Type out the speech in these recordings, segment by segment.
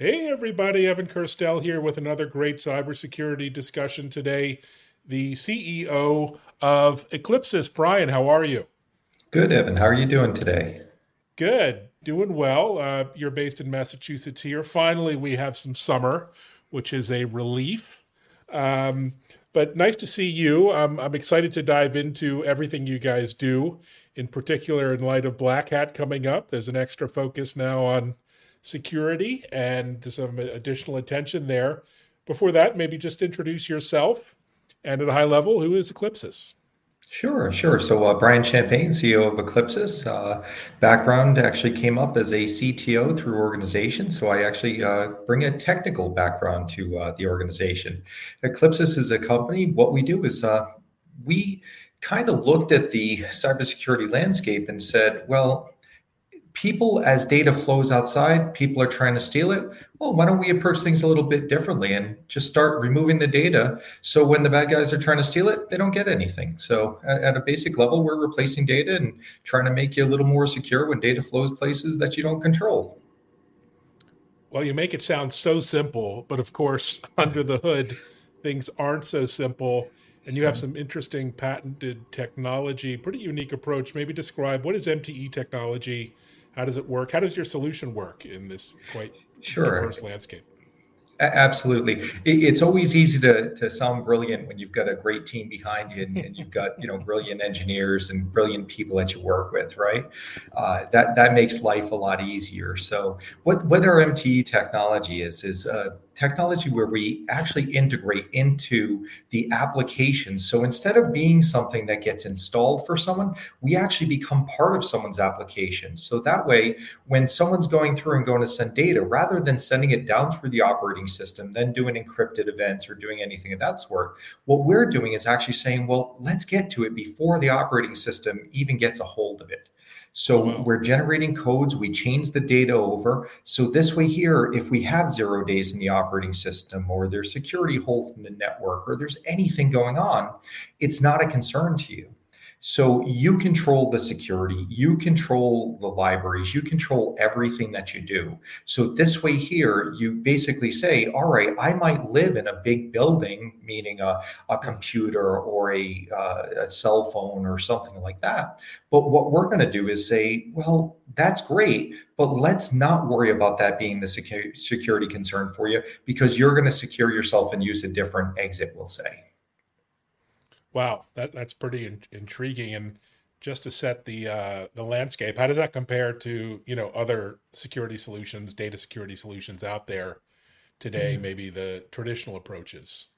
Hey, everybody. Evan Kirstel here with another great cybersecurity discussion today. The CEO of Eclypses, Brian, how are you? Good, Evan. How are you doing today? Good. Doing well. Uh, you're based in Massachusetts here. Finally, we have some summer, which is a relief. Um, but nice to see you. Um, I'm excited to dive into everything you guys do, in particular, in light of Black Hat coming up. There's an extra focus now on security and some additional attention there. Before that, maybe just introduce yourself and at a high level, who is Eclypses? Sure, sure. So uh, Brian Champagne, CEO of Eclypses. Uh, background actually came up as a CTO through organization. So I actually uh, bring a technical background to uh, the organization. Eclypses is a company. What we do is uh, we kind of looked at the cybersecurity landscape and said, well, people as data flows outside people are trying to steal it. Well why don't we approach things a little bit differently and just start removing the data so when the bad guys are trying to steal it they don't get anything. So at, at, a basic level we're replacing data and trying to make you a little more secure when data flows places that you don't control. Well you make it sound so simple but of course under the hood things aren't so simple. And you have some interesting patented technology pretty unique approach. Maybe describe what is MTE technology how does it work? How does your solution work in this quite sure. diverse landscape? Absolutely. It's always easy to, to sound brilliant when you've got a great team behind you and, and you've got, you know, brilliant engineers and brilliant people that you work with, right? Uh, that, that makes life a lot easier. So what, what our MTE technology is, is uh, technology where we actually integrate into the application. So instead of being something that gets installed for someone, we actually become part of someone's application. So that way, when someone's going through and going to send data, rather than sending it down through the operating system, then doing encrypted events or doing anything of that sort, what we're doing is actually saying, well, let's get to it before the operating system even gets a hold of it. So wow. we're generating codes, we change the data over. So this way here, if we have zero days in the operating system or there's security holes in the network or there's anything going on, it's not a concern to you. So you control the security, you control the libraries, you control everything that you do. So this way here, you basically say, all right, I might live in a big building, meaning a, a computer or a, uh, a cell phone or something like that. But what we're going to do is say, well, that's great, but let's not worry about that being the security concern for you because you're going to secure yourself and use a different exit, we'll say. Wow, that that's pretty in, intriguing. And just to set the uh, the landscape, how does that compare to you know other security solutions, data security solutions out there today? Mm-hmm. Maybe the traditional approaches.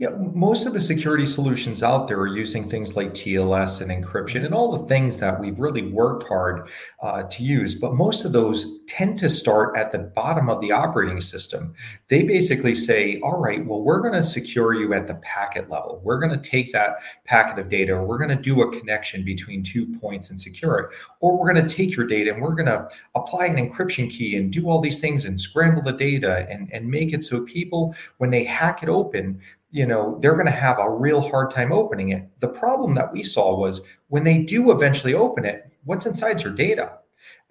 Yeah, most of the security solutions out there are using things like TLS and encryption and all the things that we've really worked hard uh, to use. But most of those tend to start at the bottom of the operating system. They basically say, all right, well, we're going to secure you at the packet level. We're going to take that packet of data, we're going to do a connection between two points and secure it. Or we're going to take your data and we're going to apply an encryption key and do all these things and scramble the data and, and make it so people, when they hack it open, you know they're going to have a real hard time opening it. The problem that we saw was when they do eventually open it what's inside your data?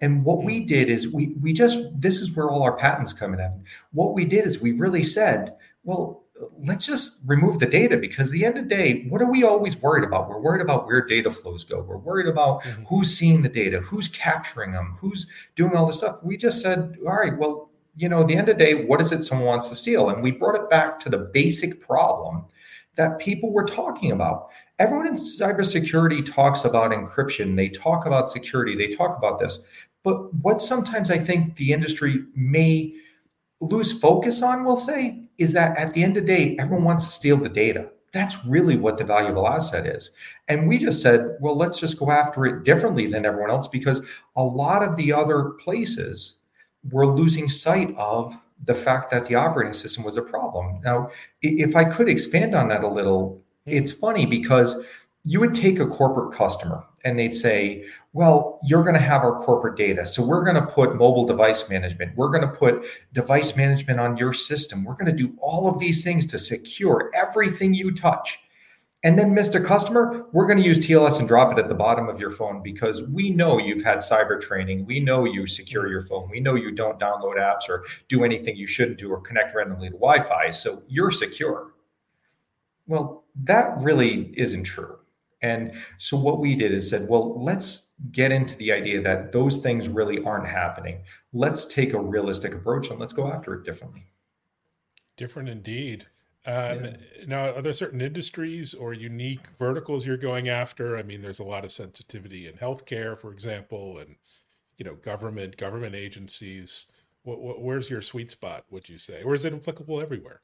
And what we hmm. did is we we just this is where all our patents come in. What we did is we really said well let's just remove the data because the end of the day what are we always worried about? We're worried about where data flows go. We're worried about mm-hmm. who's seeing the data who's capturing them who's doing all this stuff. We just said all right well you know, at the end of the day, what is it someone wants to steal? And we brought it back to the basic problem that people were talking about. Everyone in cybersecurity talks about encryption, they talk about security, they talk about this. But what sometimes I think the industry may lose focus on, we'll say, is that at the end of the day, everyone wants to steal the data. That's really what the valuable asset is. And we just said, well, let's just go after it differently than everyone else because a lot of the other places we're losing sight of the fact that the operating system was a problem. Now, if I could expand on that a little, hmm. it's funny because you would take a corporate customer and they'd say, Well, you're going to have our corporate data. So we're going to put mobile device management. We're going to put device management on your system. We're going to do all of these things to secure everything you touch. And then missed a customer, we're going to use TLS and drop it at the bottom of your phone because we know you've had cyber training. We know you secure your phone. We know you don't download apps or do anything you shouldn't do or connect randomly to Wi Fi. So you're secure. Well, that really isn't true. And so what we did is said, well, let's get into the idea that those things really aren't happening. Let's take a realistic approach and let's go after it differently. Different indeed. Um, yeah. Now, are there certain industries or unique verticals you're going after? I mean, there's a lot of sensitivity in healthcare, for example, and you know, government, government agencies. What, what, where's your sweet spot? Would you say, or is it applicable everywhere?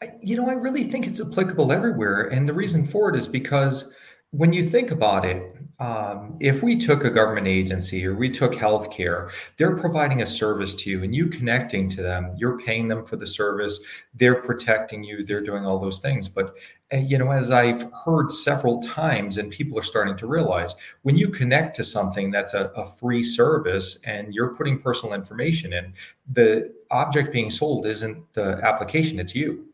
I, you know, I really think it's applicable everywhere, and the reason for it is because when you think about it, um, if we took a government agency or we took healthcare, they're providing a service to you and you connecting to them, you're paying them for the service, they're protecting you, they're doing all those things. But, uh, you know, as I've heard several times and people are starting to realize, when you connect to something that's a, a free service and you're putting personal information in, the object being sold isn't the application, it's you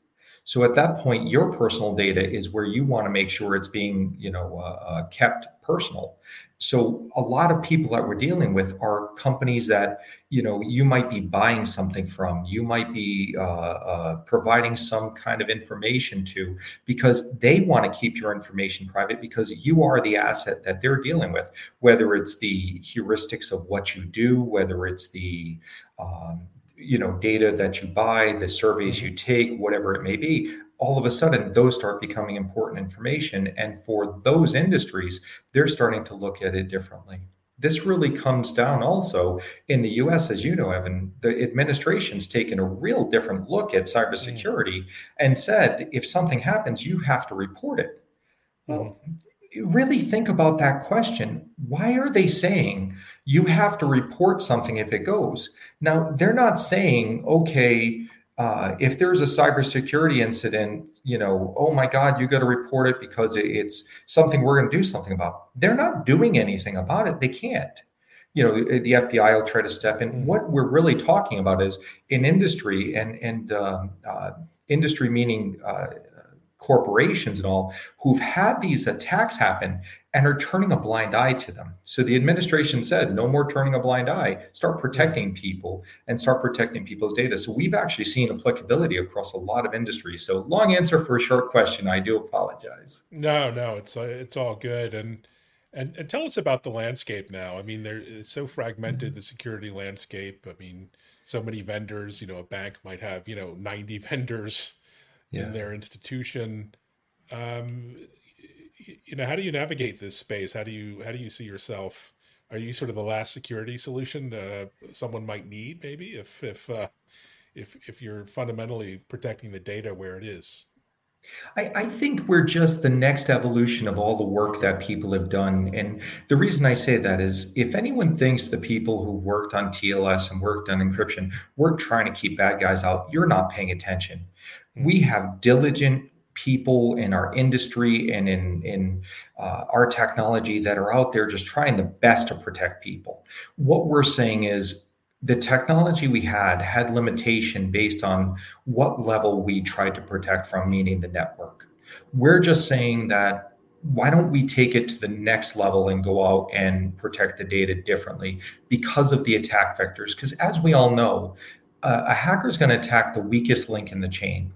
so at that point, your personal data is where you want to make sure it's being, you know, uh, uh, kept personal. So a lot of people that we're dealing with are companies that, you know, you might be buying something from, you might be uh, uh providing some kind of information to, because they want to keep your information private because you are the asset that they're dealing with. Whether it's the heuristics of what you do, whether it's the um, you know data that you buy the surveys you mm-hmm. take whatever it may be all of a sudden those start becoming important information. And for those industries they're starting to look at it differently. This really comes down also in the US, as you know, Evan, the administration's taken a real different look at mm. cybersecurity and said if something happens, you have to report it. Well, mm-hmm. Really think about that question. Why are they saying you have to report something if it goes? Now, they're not saying, okay, uh, if there's a cybersecurity incident, you know, oh my God, you got to report it because it's something we're going to do something about. They're not doing anything about it. They can't. You know, the FBI will try to step in. What we're really talking about is in industry and and um, uh, industry meaning uh, corporations and all who've had these attacks happen and are turning a blind eye to them. So the administration said, no more turning a blind eye, start protecting people and start protecting people's data. So we've actually seen applicability across a lot of industries. So long answer for a short question. I do apologize. No, no, it's uh, it's all good. And and, and tell us about the landscape now. I mean, there it's so fragmented, mm-hmm. the security landscape. I mean, so many vendors, you know, a bank might have, you know, 90 vendors yeah. in their institution. Um, you know, how do you navigate this space? How do you how do you see yourself? Are you sort of the last security solution uh, someone might need, maybe if if uh, if if you're fundamentally protecting the data where it is? I, I, think we're just the next evolution of all the work that people have done. And the reason I say that is if anyone thinks the people who worked on TLS and worked on encryption were trying to keep bad guys out, you're not paying attention we have diligent people in our industry and in in uh, our technology that are out there just trying the best to protect people. What we're saying is the technology we had had limitation based on what level we tried to protect from, meaning the network. We're just saying that why don't we take it to the next level and go out and protect the data differently because of the attack vectors? Because as we all know, uh, a hacker is going to attack the weakest link in the chain.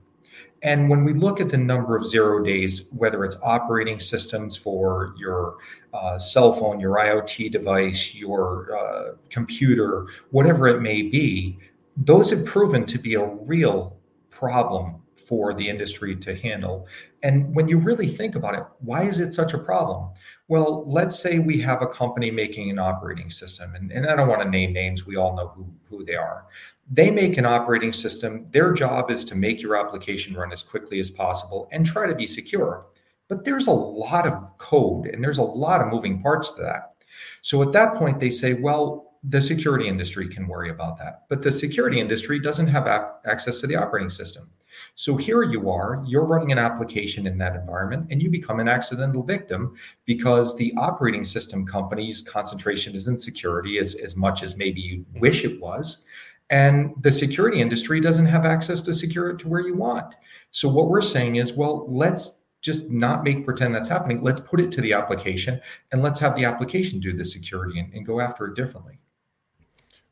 And when we look at the number of zero days, whether it's operating systems for your uh, cell phone, your IoT device, your uh, computer, whatever it may be, those have proven to be a real problem for the industry to handle. And when you really think about it, why is it such a problem? Well, let's say we have a company making an operating system, and, and I don't want to name names, we all know who, who they are they make an operating system. Their job is to make your application run as quickly as possible and try to be secure. But there's a lot of code and there's a lot of moving parts to that. So at that point, they say, well, the security industry can worry about that. But the security industry doesn't have access to the operating system. So here you are, you're running an application in that environment, and you become an accidental victim because the operating system company's concentration is in security as, as much as maybe you mm-hmm. wish it was. And the security industry doesn't have access to secure it to where you want. So what we're saying is, well, let's just not make pretend that's happening. Let's put it to the application and let's have the application do the security and, and go after it differently.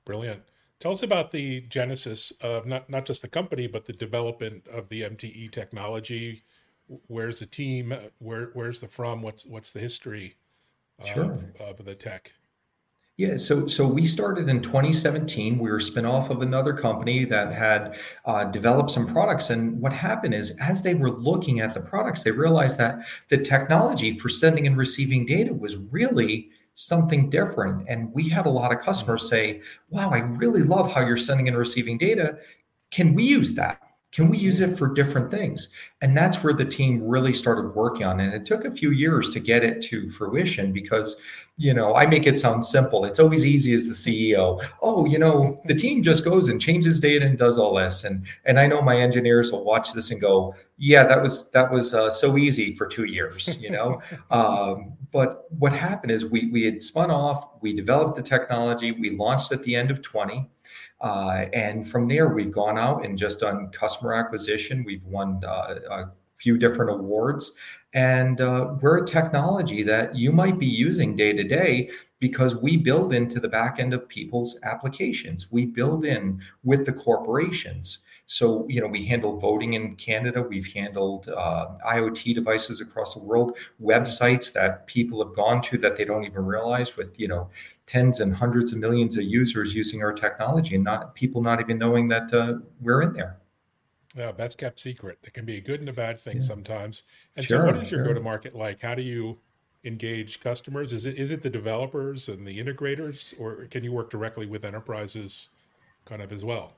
Brilliant. Tell us about the genesis of not, not just the company, but the development of the MTE technology. Where's the team? Where where's the from? What's what's the history of, sure. of the tech? Yeah, so so we started in 2017. We were spin off of another company that had uh, developed some products, and what happened is, as they were looking at the products, they realized that the technology for sending and receiving data was really something different. And we had a lot of customers mm-hmm. say, "Wow, I really love how you're sending and receiving data. Can we use that?" Can we use it for different things? And that's where the team really started working on. It. And it took a few years to get it to fruition because, you know, I make it sound simple. It's always easy as the CEO. Oh, you know, the team just goes and changes data and does all this. And and I know my engineers will watch this and go, yeah, that was that was uh, so easy for two years, you know. um, but what happened is we we had spun off, we developed the technology, we launched at the end of 20 uh, and from there, we've gone out and just done customer acquisition. We've won uh, a few different awards. And uh, we're a technology that you might be using day to day because we build into the back end of people's applications. We build in with the corporations. So, you know, we handle voting in Canada. We've handled uh, IoT devices across the world, websites that people have gone to that they don't even realize with, you know, tens and hundreds of millions of users using our technology and not people not even knowing that uh, we're in there. Yeah, best kept secret. It can be a good and a bad thing yeah. sometimes. And sure, so, what is sure. your go to market like? How do you engage customers? Is it is it the developers and the integrators, or can you work directly with enterprises, kind of as well?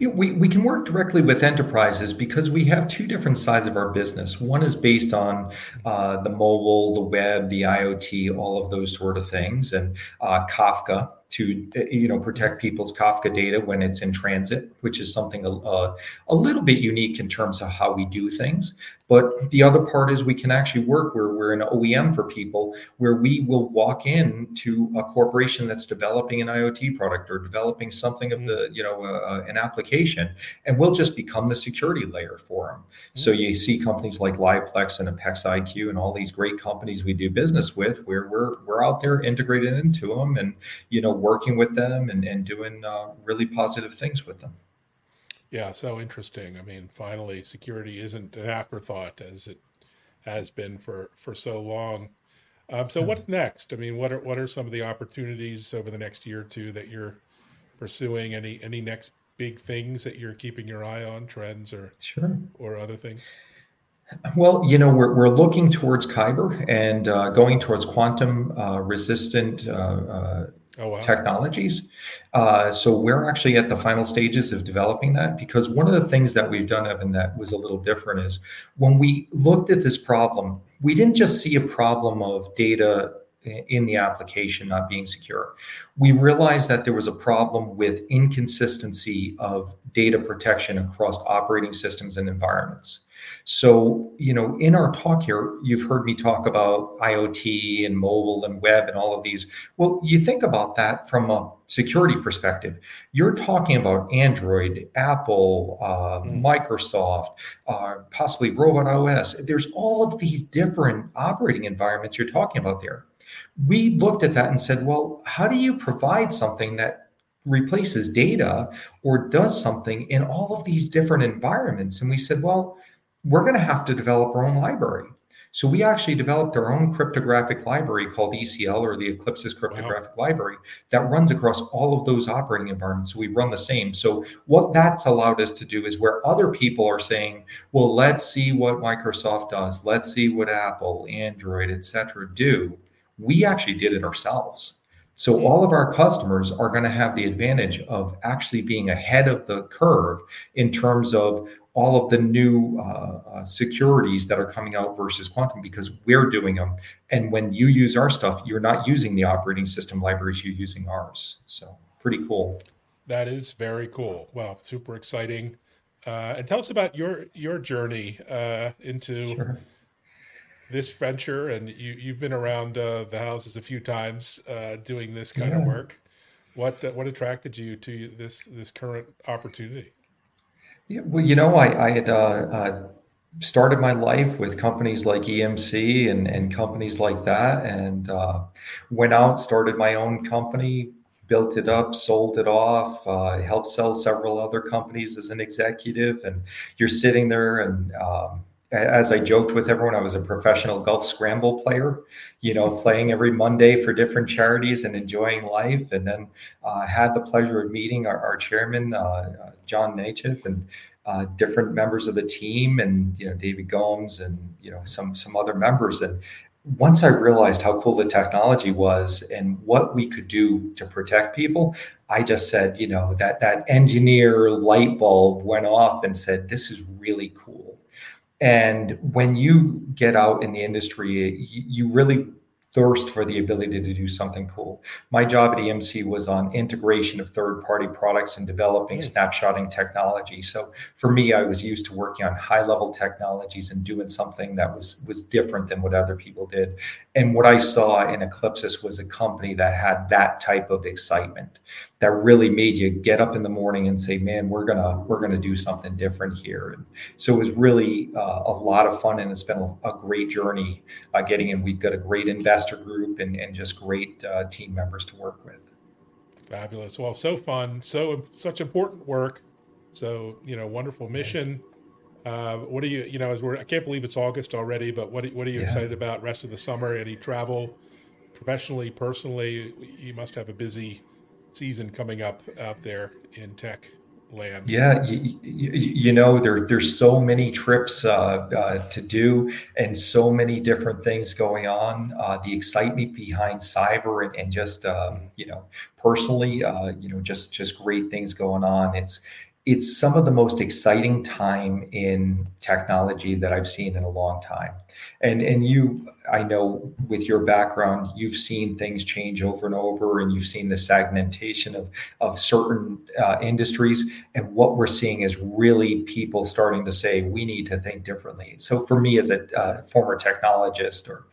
We, we can work directly with enterprises because we have two different sides of our business. One is based on uh, the mobile, the web, the IoT, all of those sort of things, and uh, Kafka to you know protect people's Kafka data when it's in transit, which is something a, a, little bit unique in terms of how we do things. But the other part is we can actually work where we're an OEM for people, where we will walk in to a corporation that's developing an IoT product or developing something of the you know uh, an application, and we'll just become the security layer for them. Mm-hmm. So you see companies like Liveplex and Apex IQ and all these great companies we do business with, where we're we're out there integrated into them, and you know working with them and, and doing uh, really positive things with them. Yeah, so interesting. I mean, finally, security isn't an afterthought as it has been for for so long. Um, so, what's next? I mean, what are what are some of the opportunities over the next year or two that you're pursuing? Any any next big things that you're keeping your eye on, trends or sure. or other things? Well, you know, we're, we're looking towards Kyber and uh, going towards quantum uh, resistant uh, uh oh, wow. technologies. Uh, so we're actually at the final stages of developing that because one of the things that we've done, Evan, that was a little different is when we looked at this problem, we didn't just see a problem of data in the application not being secure. We realized that there was a problem with inconsistency of data protection across operating systems and environments. So, you know, in our talk here, you've heard me talk about IoT and mobile and web and all of these. Well, you think about that from a security perspective. You're talking about Android, Apple, uh, mm. Microsoft, uh, possibly Robot OS. There's all of these different operating environments you're talking about there. We looked at that and said, well, how do you provide something that replaces data or does something in all of these different environments? And we said, well, we're going to have to develop our own library. So we actually developed our own cryptographic library called ECL or the Eclypses Cryptographic wow. Library that runs across all of those operating environments. So we run the same. So what that's allowed us to do is where other people are saying, well, let's see what Microsoft does, let's see what Apple, Android, etc., do. We actually did it ourselves. So hmm. all of our customers are going to have the advantage of actually being ahead of the curve in terms of all of the new uh, uh, securities that are coming out versus quantum because we're doing them. And when you use our stuff, you're not using the operating system libraries, you're using ours. So pretty cool. That is very cool. Wow, super exciting. Uh, and tell us about your your journey uh, into sure. this venture. And you you've been around uh, the houses a few times uh, doing this kind yeah. of work. What what attracted you to this this current opportunity? Yeah, well, you know, I, I had uh, uh, started my life with companies like EMC and, and companies like that, and uh, went out, started my own company, built it up, sold it off, uh, helped sell several other companies as an executive. And you're sitting there, and um, as I joked with everyone, I was a professional golf scramble player, you know, playing every Monday for different charities and enjoying life. And then uh, had the pleasure of meeting our, our chairman, uh, uh John Nachiff, and uh, different members of the team and you know David Gomes and you know some some other members and once I realized how cool the technology was and what we could do to protect people, I just said, you know, that that engineer light bulb went off and said, this is really cool. And when you get out in the industry, you, you really thirst for the ability to do something cool. My job at EMC was on integration of third party products and developing mm. snapshotting technology. So for me, I was used to working on high level technologies and doing something that was was different than what other people did. And what I saw in Eclypses was a company that had that type of excitement that really made you get up in the morning and say, "Man, we're gonna we're gonna do something different here." And so it was really uh, a lot of fun, and it's been a, a great journey uh, getting in. We've got a great investor group and, and just great uh, team members to work with. Fabulous. Well, so fun, so such important work. So you know, wonderful mission. Uh, what are you, you know, as we're, I can't believe it's August already, but what, what are you yeah. excited about rest of the summer? Any travel professionally, personally? You must have a busy season coming up out there in tech land. Yeah, you, you, know, there there's so many trips uh, uh, to do and so many different things going on. Uh, the excitement behind cyber and, and just um, you know, personally, uh, you know, just just great things going on. It's it's some of the most exciting time in technology that I've seen in a long time. And and you, I know with your background, you've seen things change over and over, and you've seen the segmentation of of certain uh, industries. And what we're seeing is really people starting to say we need to think differently. So for me, as a uh, former technologist or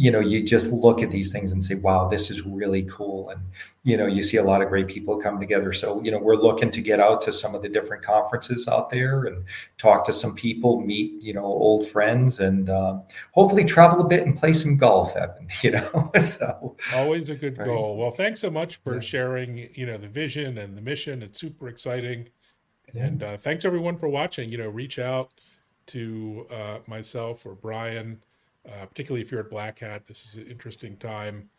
you know, you just look at these things and say, wow, this is really cool. And, you know, you see a lot of great people come together. So, you know, we're looking to get out to some of the different conferences out there and talk to some people, meet, you know, old friends and uh, hopefully travel a bit and play some golf, Evan, you know. so always a good right. goal. Well, thanks so much for yeah. sharing, you know, the vision and the mission. It's super exciting. Yeah. And uh, thanks everyone for watching. You know, reach out to uh, myself or Brian uh, particularly if you're at Black Hat. This is an interesting time.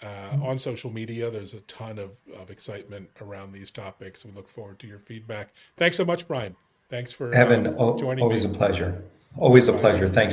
Uh, mm-hmm. On social media, there's a ton of, of excitement around these topics. We look forward to your feedback. Thanks so much, Brian. Thanks for Evan. Uh, joining always me. a pleasure. Always a pleasure. Thanks.